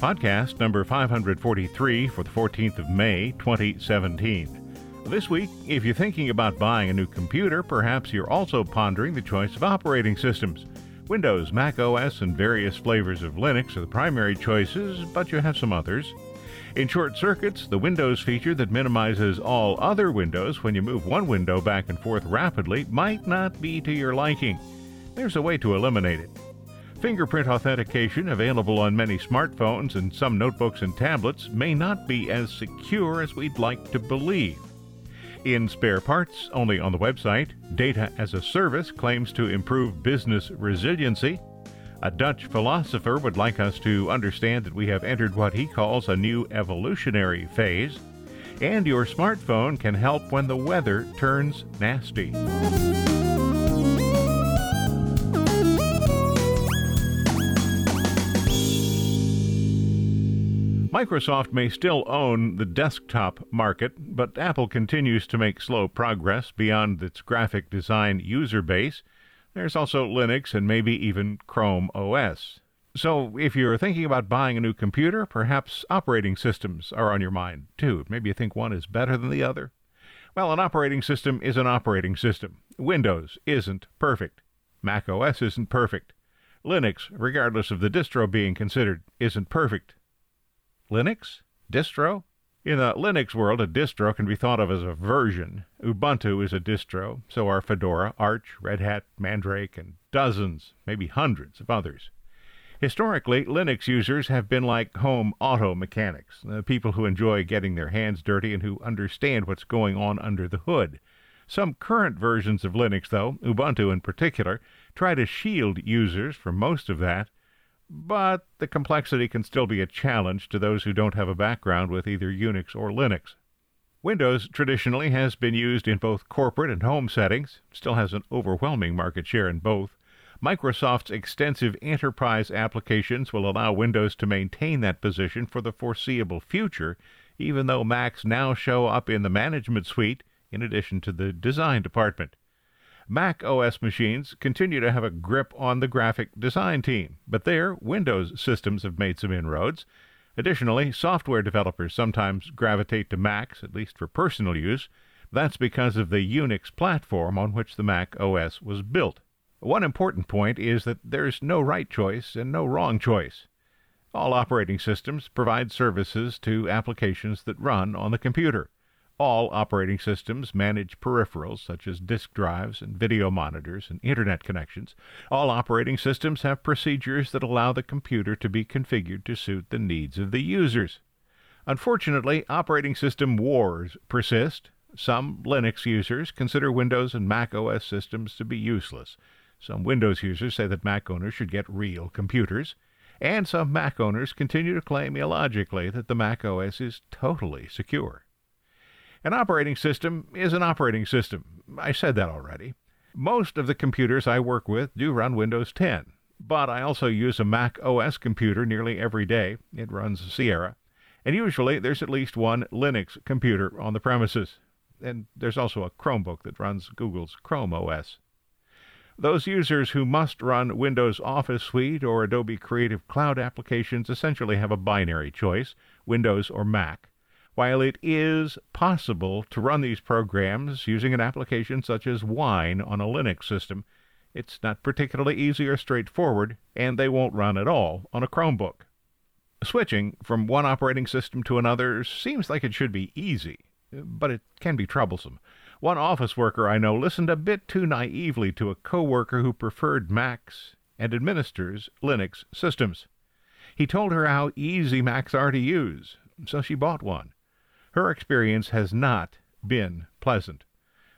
Podcast number 543 for the 14th of May, 2017. This week, if you're thinking about buying a new computer, perhaps you're also pondering the choice of operating systems. Windows, Mac OS, and various flavors of Linux are the primary choices, but you have some others. In short circuits, the Windows feature that minimizes all other windows when you move one window back and forth rapidly might not be to your liking. There's a way to eliminate it. Fingerprint authentication, available on many smartphones and some notebooks and tablets, may not be as secure as we'd like to believe. In spare parts, only on the website, Data as a Service claims to improve business resiliency. A Dutch philosopher would like us to understand that we have entered what he calls a new evolutionary phase. And your smartphone can help when the weather turns nasty. Microsoft may still own the desktop market, but Apple continues to make slow progress beyond its graphic design user base. There's also Linux and maybe even Chrome OS. So, if you're thinking about buying a new computer, perhaps operating systems are on your mind too. Maybe you think one is better than the other. Well, an operating system is an operating system. Windows isn't perfect. Mac OS isn't perfect. Linux, regardless of the distro being considered, isn't perfect. Linux? Distro? In the Linux world, a distro can be thought of as a version. Ubuntu is a distro, so are Fedora, Arch, Red Hat, Mandrake, and dozens, maybe hundreds of others. Historically, Linux users have been like home auto mechanics, uh, people who enjoy getting their hands dirty and who understand what's going on under the hood. Some current versions of Linux, though, Ubuntu in particular, try to shield users from most of that but the complexity can still be a challenge to those who don't have a background with either Unix or Linux. Windows traditionally has been used in both corporate and home settings, still has an overwhelming market share in both. Microsoft's extensive enterprise applications will allow Windows to maintain that position for the foreseeable future, even though Macs now show up in the management suite in addition to the design department. Mac OS machines continue to have a grip on the graphic design team, but there, Windows systems have made some inroads. Additionally, software developers sometimes gravitate to Macs, at least for personal use. That's because of the Unix platform on which the Mac OS was built. One important point is that there's no right choice and no wrong choice. All operating systems provide services to applications that run on the computer. All operating systems manage peripherals such as disk drives and video monitors and internet connections. All operating systems have procedures that allow the computer to be configured to suit the needs of the users. Unfortunately, operating system wars persist. Some Linux users consider Windows and Mac OS systems to be useless. Some Windows users say that Mac owners should get real computers. And some Mac owners continue to claim illogically that the Mac OS is totally secure. An operating system is an operating system. I said that already. Most of the computers I work with do run Windows 10, but I also use a Mac OS computer nearly every day. It runs Sierra. And usually there's at least one Linux computer on the premises. And there's also a Chromebook that runs Google's Chrome OS. Those users who must run Windows Office Suite or Adobe Creative Cloud applications essentially have a binary choice Windows or Mac. While it is possible to run these programs using an application such as Wine on a Linux system, it's not particularly easy or straightforward, and they won't run at all on a Chromebook. Switching from one operating system to another seems like it should be easy, but it can be troublesome. One office worker I know listened a bit too naively to a coworker who preferred Macs and administers Linux systems. He told her how easy Macs are to use, so she bought one. Her experience has not been pleasant.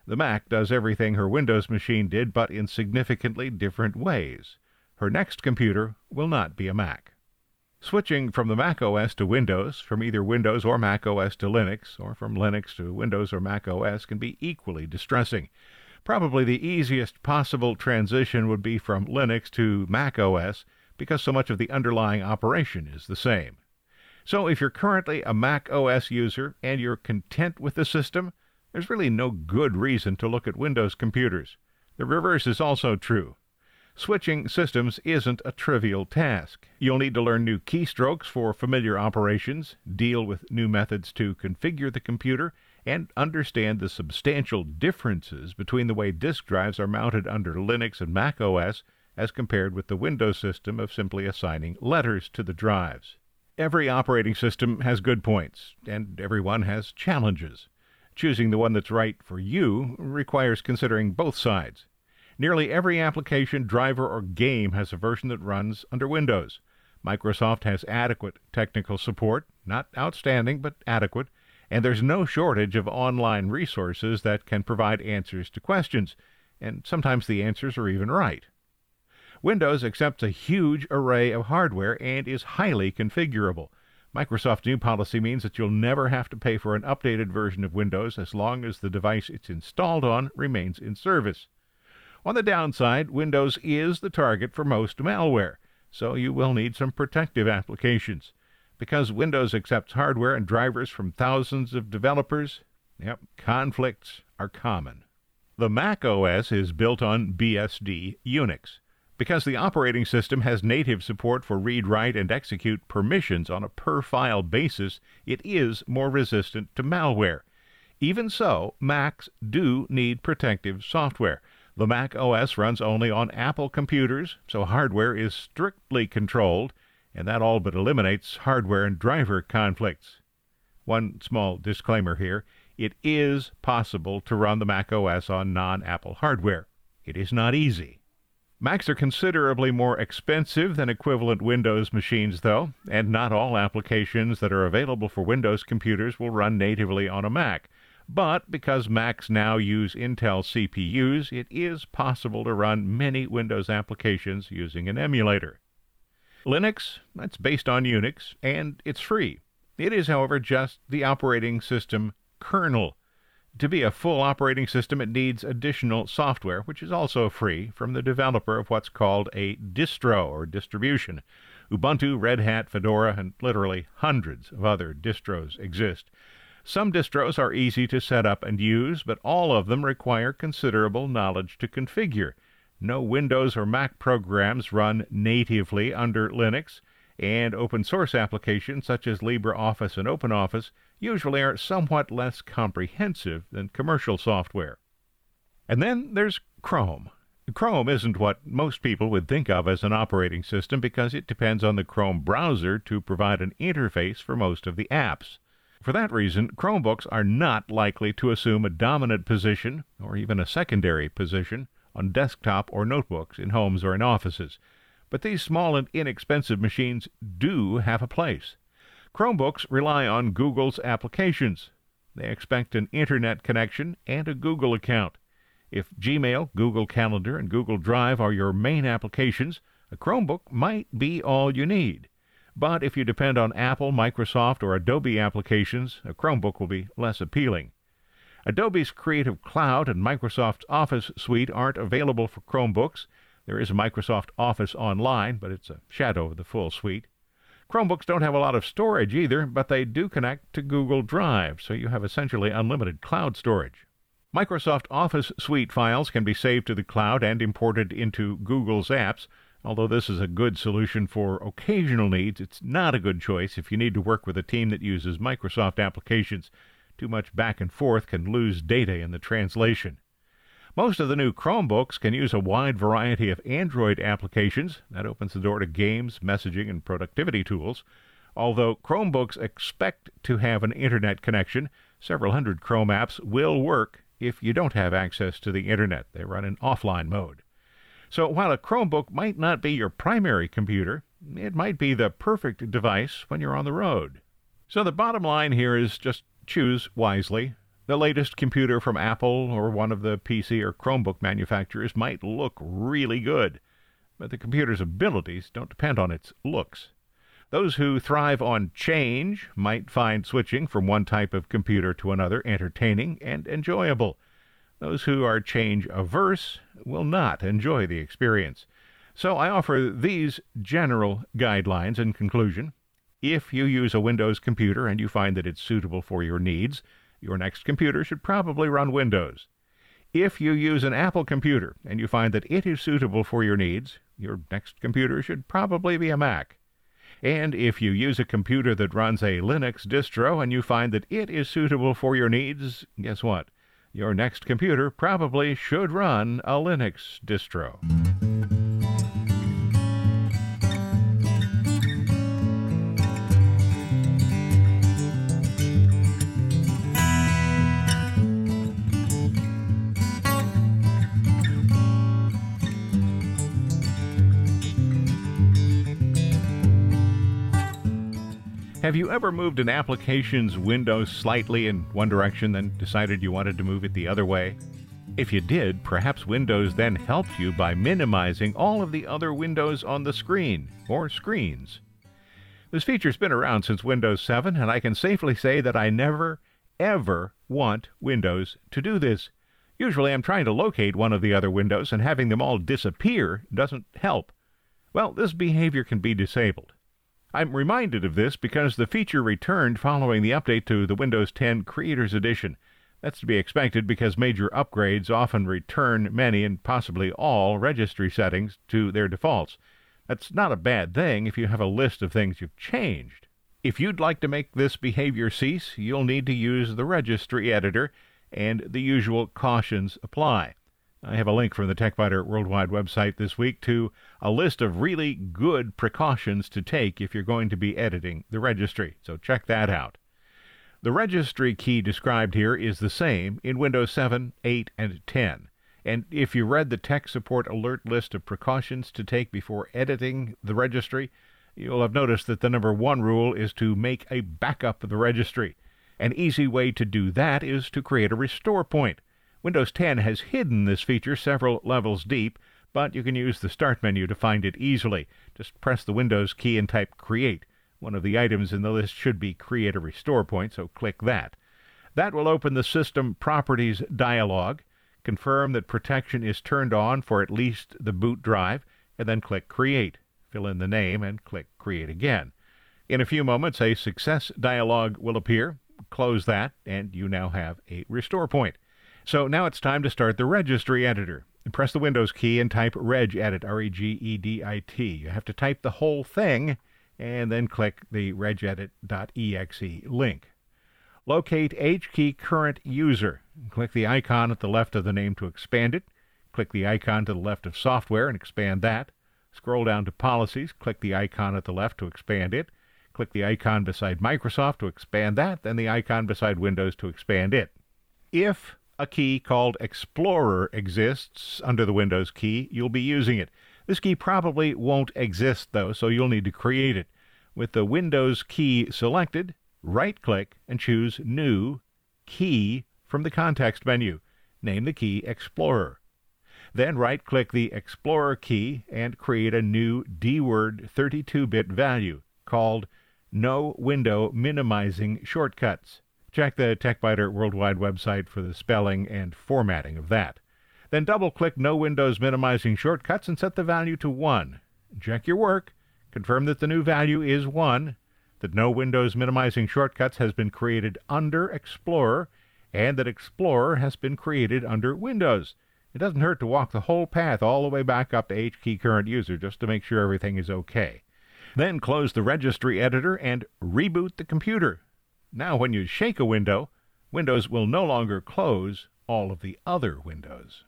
The Mac does everything her Windows machine did, but in significantly different ways. Her next computer will not be a Mac. Switching from the Mac OS to Windows, from either Windows or Mac OS to Linux, or from Linux to Windows or Mac OS can be equally distressing. Probably the easiest possible transition would be from Linux to Mac OS because so much of the underlying operation is the same. So if you're currently a Mac OS user and you're content with the system, there's really no good reason to look at Windows computers. The reverse is also true. Switching systems isn't a trivial task. You'll need to learn new keystrokes for familiar operations, deal with new methods to configure the computer, and understand the substantial differences between the way disk drives are mounted under Linux and Mac OS as compared with the Windows system of simply assigning letters to the drives. Every operating system has good points, and every one has challenges. Choosing the one that's right for you requires considering both sides. Nearly every application, driver, or game has a version that runs under Windows. Microsoft has adequate technical support, not outstanding, but adequate, and there's no shortage of online resources that can provide answers to questions, and sometimes the answers are even right. Windows accepts a huge array of hardware and is highly configurable. Microsoft's new policy means that you'll never have to pay for an updated version of Windows as long as the device it's installed on remains in service. On the downside, Windows is the target for most malware, so you will need some protective applications. Because Windows accepts hardware and drivers from thousands of developers, yep, conflicts are common. The Mac OS is built on BSD Unix. Because the operating system has native support for read, write, and execute permissions on a per file basis, it is more resistant to malware. Even so, Macs do need protective software. The Mac OS runs only on Apple computers, so hardware is strictly controlled, and that all but eliminates hardware and driver conflicts. One small disclaimer here it is possible to run the Mac OS on non Apple hardware. It is not easy. Macs are considerably more expensive than equivalent Windows machines, though, and not all applications that are available for Windows computers will run natively on a Mac. But because Macs now use Intel CPUs, it is possible to run many Windows applications using an emulator. Linux, that's based on Unix, and it's free. It is, however, just the operating system kernel. To be a full operating system, it needs additional software, which is also free, from the developer of what's called a distro or distribution. Ubuntu, Red Hat, Fedora, and literally hundreds of other distros exist. Some distros are easy to set up and use, but all of them require considerable knowledge to configure. No Windows or Mac programs run natively under Linux, and open source applications such as LibreOffice and OpenOffice usually are somewhat less comprehensive than commercial software. And then there's Chrome. Chrome isn't what most people would think of as an operating system because it depends on the Chrome browser to provide an interface for most of the apps. For that reason, Chromebooks are not likely to assume a dominant position, or even a secondary position, on desktop or notebooks in homes or in offices. But these small and inexpensive machines do have a place. Chromebooks rely on Google's applications. They expect an internet connection and a Google account. If Gmail, Google Calendar, and Google Drive are your main applications, a Chromebook might be all you need. But if you depend on Apple, Microsoft, or Adobe applications, a Chromebook will be less appealing. Adobe's Creative Cloud and Microsoft's Office suite aren't available for Chromebooks. There is a Microsoft Office Online, but it's a shadow of the full suite. Chromebooks don't have a lot of storage either, but they do connect to Google Drive, so you have essentially unlimited cloud storage. Microsoft Office Suite files can be saved to the cloud and imported into Google's apps, Although this is a good solution for occasional needs, it's not a good choice if you need to work with a team that uses Microsoft applications. Too much back and forth can lose data in the translation. Most of the new Chromebooks can use a wide variety of Android applications. That opens the door to games, messaging, and productivity tools. Although Chromebooks expect to have an internet connection, several hundred Chrome apps will work if you don't have access to the internet. They run in offline mode. So while a Chromebook might not be your primary computer, it might be the perfect device when you're on the road. So the bottom line here is just choose wisely. The latest computer from Apple or one of the PC or Chromebook manufacturers might look really good, but the computer's abilities don't depend on its looks. Those who thrive on change might find switching from one type of computer to another entertaining and enjoyable. Those who are change averse will not enjoy the experience. So I offer these general guidelines in conclusion. If you use a Windows computer and you find that it's suitable for your needs, your next computer should probably run Windows. If you use an Apple computer and you find that it is suitable for your needs, your next computer should probably be a Mac. And if you use a computer that runs a Linux distro and you find that it is suitable for your needs, guess what? Your next computer probably should run a Linux distro. Have you ever moved an application's window slightly in one direction, then decided you wanted to move it the other way? If you did, perhaps Windows then helped you by minimizing all of the other windows on the screen, or screens. This feature's been around since Windows 7, and I can safely say that I never, ever want Windows to do this. Usually I'm trying to locate one of the other windows, and having them all disappear doesn't help. Well, this behavior can be disabled. I'm reminded of this because the feature returned following the update to the Windows 10 Creators Edition. That's to be expected because major upgrades often return many and possibly all registry settings to their defaults. That's not a bad thing if you have a list of things you've changed. If you'd like to make this behavior cease, you'll need to use the registry editor, and the usual cautions apply. I have a link from the TechByter Worldwide website this week to a list of really good precautions to take if you're going to be editing the registry. So check that out. The registry key described here is the same in Windows 7, 8, and 10. And if you read the tech support alert list of precautions to take before editing the registry, you'll have noticed that the number one rule is to make a backup of the registry. An easy way to do that is to create a restore point. Windows 10 has hidden this feature several levels deep, but you can use the Start menu to find it easily. Just press the Windows key and type Create. One of the items in the list should be Create a Restore Point, so click that. That will open the System Properties dialog. Confirm that protection is turned on for at least the boot drive, and then click Create. Fill in the name and click Create again. In a few moments, a Success dialog will appear. Close that, and you now have a restore point. So now it's time to start the registry editor. Press the Windows key and type regedit, R-E-G-E-D-I-T. You have to type the whole thing and then click the regedit.exe link. Locate HKey current user. Click the icon at the left of the name to expand it. Click the icon to the left of software and expand that. Scroll down to policies. Click the icon at the left to expand it. Click the icon beside Microsoft to expand that, then the icon beside Windows to expand it. If a key called Explorer exists under the Windows key, you'll be using it. This key probably won't exist though, so you'll need to create it. With the Windows key selected, right click and choose New Key from the context menu. Name the key Explorer. Then right click the Explorer key and create a new DWORD 32 bit value called No Window Minimizing Shortcuts. Check the TechByter Worldwide website for the spelling and formatting of that. Then double click No Windows Minimizing Shortcuts and set the value to 1. Check your work. Confirm that the new value is 1, that No Windows Minimizing Shortcuts has been created under Explorer, and that Explorer has been created under Windows. It doesn't hurt to walk the whole path all the way back up to HKey Current User just to make sure everything is okay. Then close the registry editor and reboot the computer. Now, when you shake a window, Windows will no longer close all of the other windows.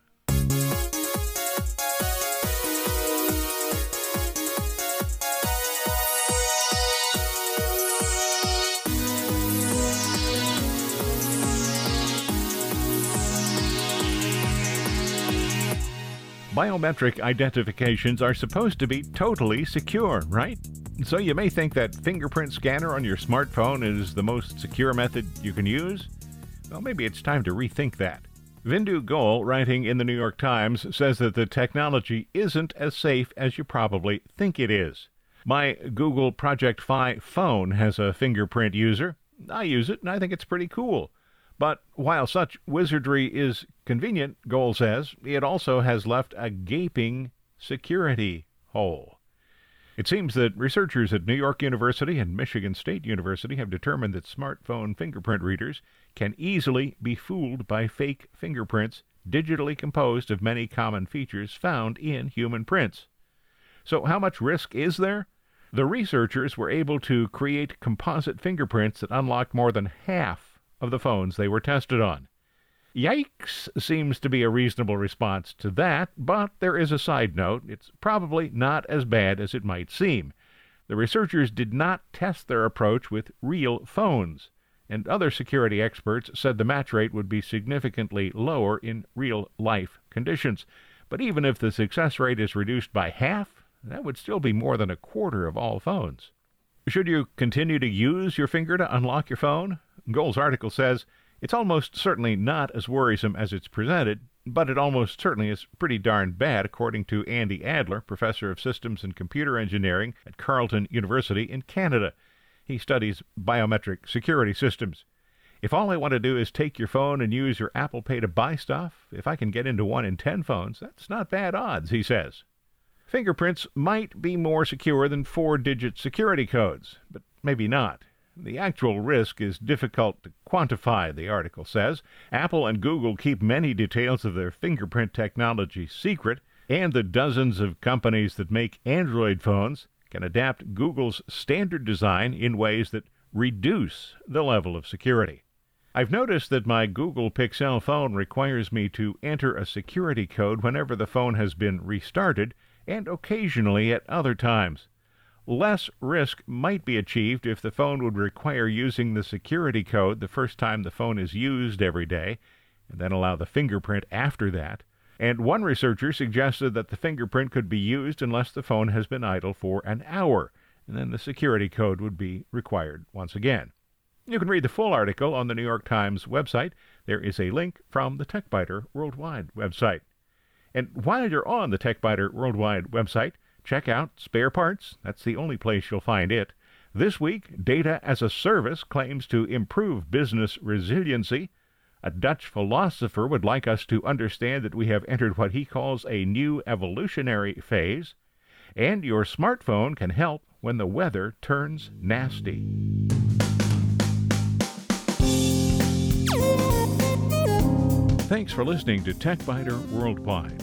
Biometric identifications are supposed to be totally secure, right? So you may think that fingerprint scanner on your smartphone is the most secure method you can use. Well, maybe it's time to rethink that. Vindu Goel, writing in the New York Times, says that the technology isn't as safe as you probably think it is. My Google Project Fi phone has a fingerprint user. I use it and I think it's pretty cool. But while such wizardry is convenient, Goel says, it also has left a gaping security hole. It seems that researchers at New York University and Michigan State University have determined that smartphone fingerprint readers can easily be fooled by fake fingerprints digitally composed of many common features found in human prints. So, how much risk is there? The researchers were able to create composite fingerprints that unlocked more than half of the phones they were tested on. Yikes seems to be a reasonable response to that, but there is a side note. It's probably not as bad as it might seem. The researchers did not test their approach with real phones, and other security experts said the match rate would be significantly lower in real life conditions. But even if the success rate is reduced by half, that would still be more than a quarter of all phones. Should you continue to use your finger to unlock your phone? Goel's article says it's almost certainly not as worrisome as it's presented, but it almost certainly is pretty darn bad, according to Andy Adler, professor of systems and computer engineering at Carleton University in Canada. He studies biometric security systems. If all I want to do is take your phone and use your Apple Pay to buy stuff, if I can get into one in ten phones, that's not bad odds, he says. Fingerprints might be more secure than four digit security codes, but maybe not. The actual risk is difficult to quantify, the article says. Apple and Google keep many details of their fingerprint technology secret, and the dozens of companies that make Android phones can adapt Google's standard design in ways that reduce the level of security. I've noticed that my Google Pixel phone requires me to enter a security code whenever the phone has been restarted and occasionally at other times. Less risk might be achieved if the phone would require using the security code the first time the phone is used every day, and then allow the fingerprint after that. And one researcher suggested that the fingerprint could be used unless the phone has been idle for an hour, and then the security code would be required once again. You can read the full article on the New York Times website. There is a link from the TechByter Worldwide website. And while you're on the TechByter Worldwide website, check out spare parts. That's the only place you'll find it. This week, Data as a Service claims to improve business resiliency. A Dutch philosopher would like us to understand that we have entered what he calls a new evolutionary phase. And your smartphone can help when the weather turns nasty. Thanks for listening to TechByter Worldwide,